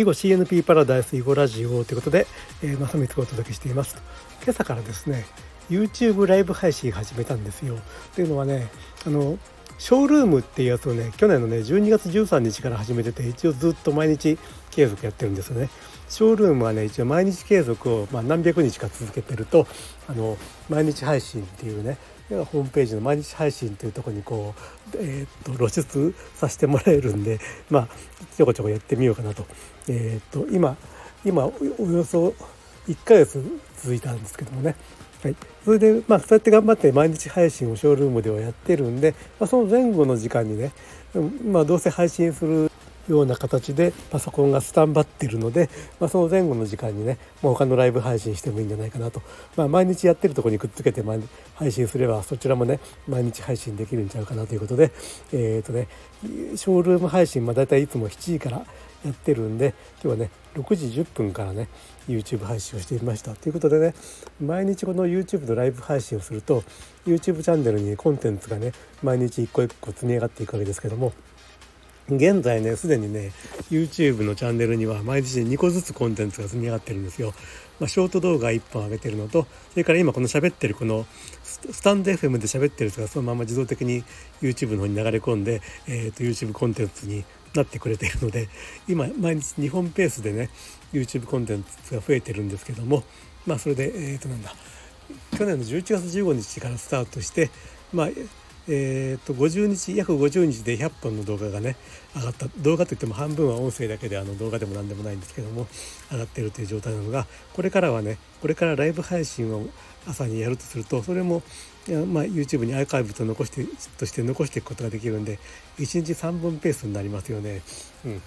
囲碁 CNP パラダイス囲碁ラジオということで、えー、正光がお届けしています。今朝からですね YouTube ライブ配信始めたんですよ。というのはねあのショールームっていうやつをね去年のね12月13日から始めてて一応ずっと毎日継続やってるんですよね。ショールームはね一応毎日継続を、まあ、何百日か続けてるとあの毎日配信っていうねホームページの毎日配信というとこにこう、えー、と露出させてもらえるんでまあちょこちょこやってみようかなと,、えー、と今今およそ1ヶ月続いたんですけどもね。はい、それでまあそうやって頑張って毎日配信をショールームではやってるんで、まあ、その前後の時間にね、まあ、どうせ配信するような形でパソコンがスタンバってるので、まあ、その前後の時間にねもう他のライブ配信してもいいんじゃないかなと、まあ、毎日やってるとこにくっつけて配信すればそちらもね毎日配信できるんちゃうかなということでえっ、ー、とねショールーム配信、まあ、大体いつも7時からやってるんで今日はね6時10分からね YouTube 配信をしてみました。ということでね毎日この YouTube のライブ配信をすると YouTube チャンネルにコンテンツがね毎日一個一個積み上がっていくわけですけども現在ねすでにね YouTube のチャンネルには毎日2個ずつコンテンツが積み上がってるんですよ。まあ、ショート動画1本上げてるのとそれから今この喋ってるこのスタンド FM で喋ってる人がそのまま自動的に YouTube の方に流れ込んで、えー、と YouTube コンテンツになってくれているので今毎日2本ペースでね YouTube コンテンツが増えてるんですけどもまあそれでえっ、ー、となんだ去年の11月15日からスタートしてまあえー、と50日約50日で100本の動画がね上がった動画といっても半分は音声だけであの動画でも何でもないんですけども上がってるという状態なのがこれからはねこれからライブ配信を朝にやるとするとそれもまあ、YouTube にアーカイブと残してとして残していくことができるんで1日3本ペースになりますよね。うん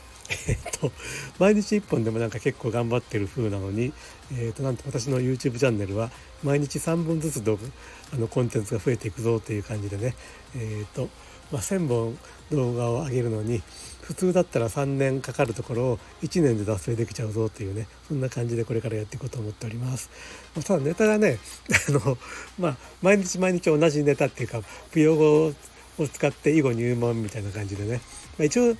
えっと、毎日1本でもなんか結構頑張ってる風なのに、えっと、なんと私の YouTube チャンネルは毎日3本ずつ動画あのコンテンツが増えていくぞという感じでね、えっとまあ、1,000本動画を上げるのに普通だったら3年かかるところを1年で達成できちゃうぞっていうねそんな感じでこれからやっていこうと思っております。まあ、ただネタがね あの、まあ、毎日毎日同じネタっていうか舞踊語を使って囲碁入門みたいな感じでね、まあ、一応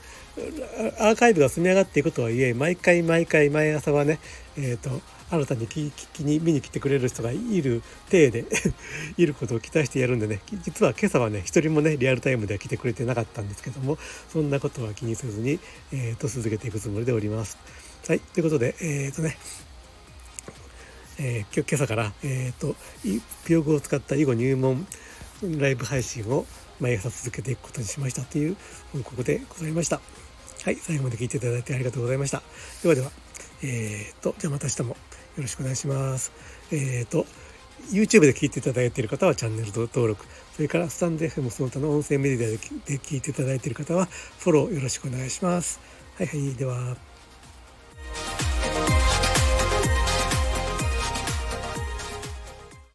アーカイブが積み上がっていくとはいえ毎回毎回毎朝はねえっ、ー、と新たに聞きに見に来てくれる人がいる体で いることを期待してやるんでね実は今朝はね一人もねリアルタイムでは来てくれてなかったんですけどもそんなことは気にせずに、えーと、続けていくつもりでおります。はいということでえっ、ー、とねえー、今日今朝から、えーと、ピオグを使った囲碁入門ライブ配信を毎朝続けていくことにしましたという報告でございました。はい、最後まで聞いていただいてありがとうございました。ではでは、えー、と、じゃあまた明日もよろしくお願いします。えっ、と YouTube で聞いていただいている方はチャンネル登録それからスタンド FM その他の音声メディアで聞いていただいている方はフォローよろしくお願いします。はいはいでは。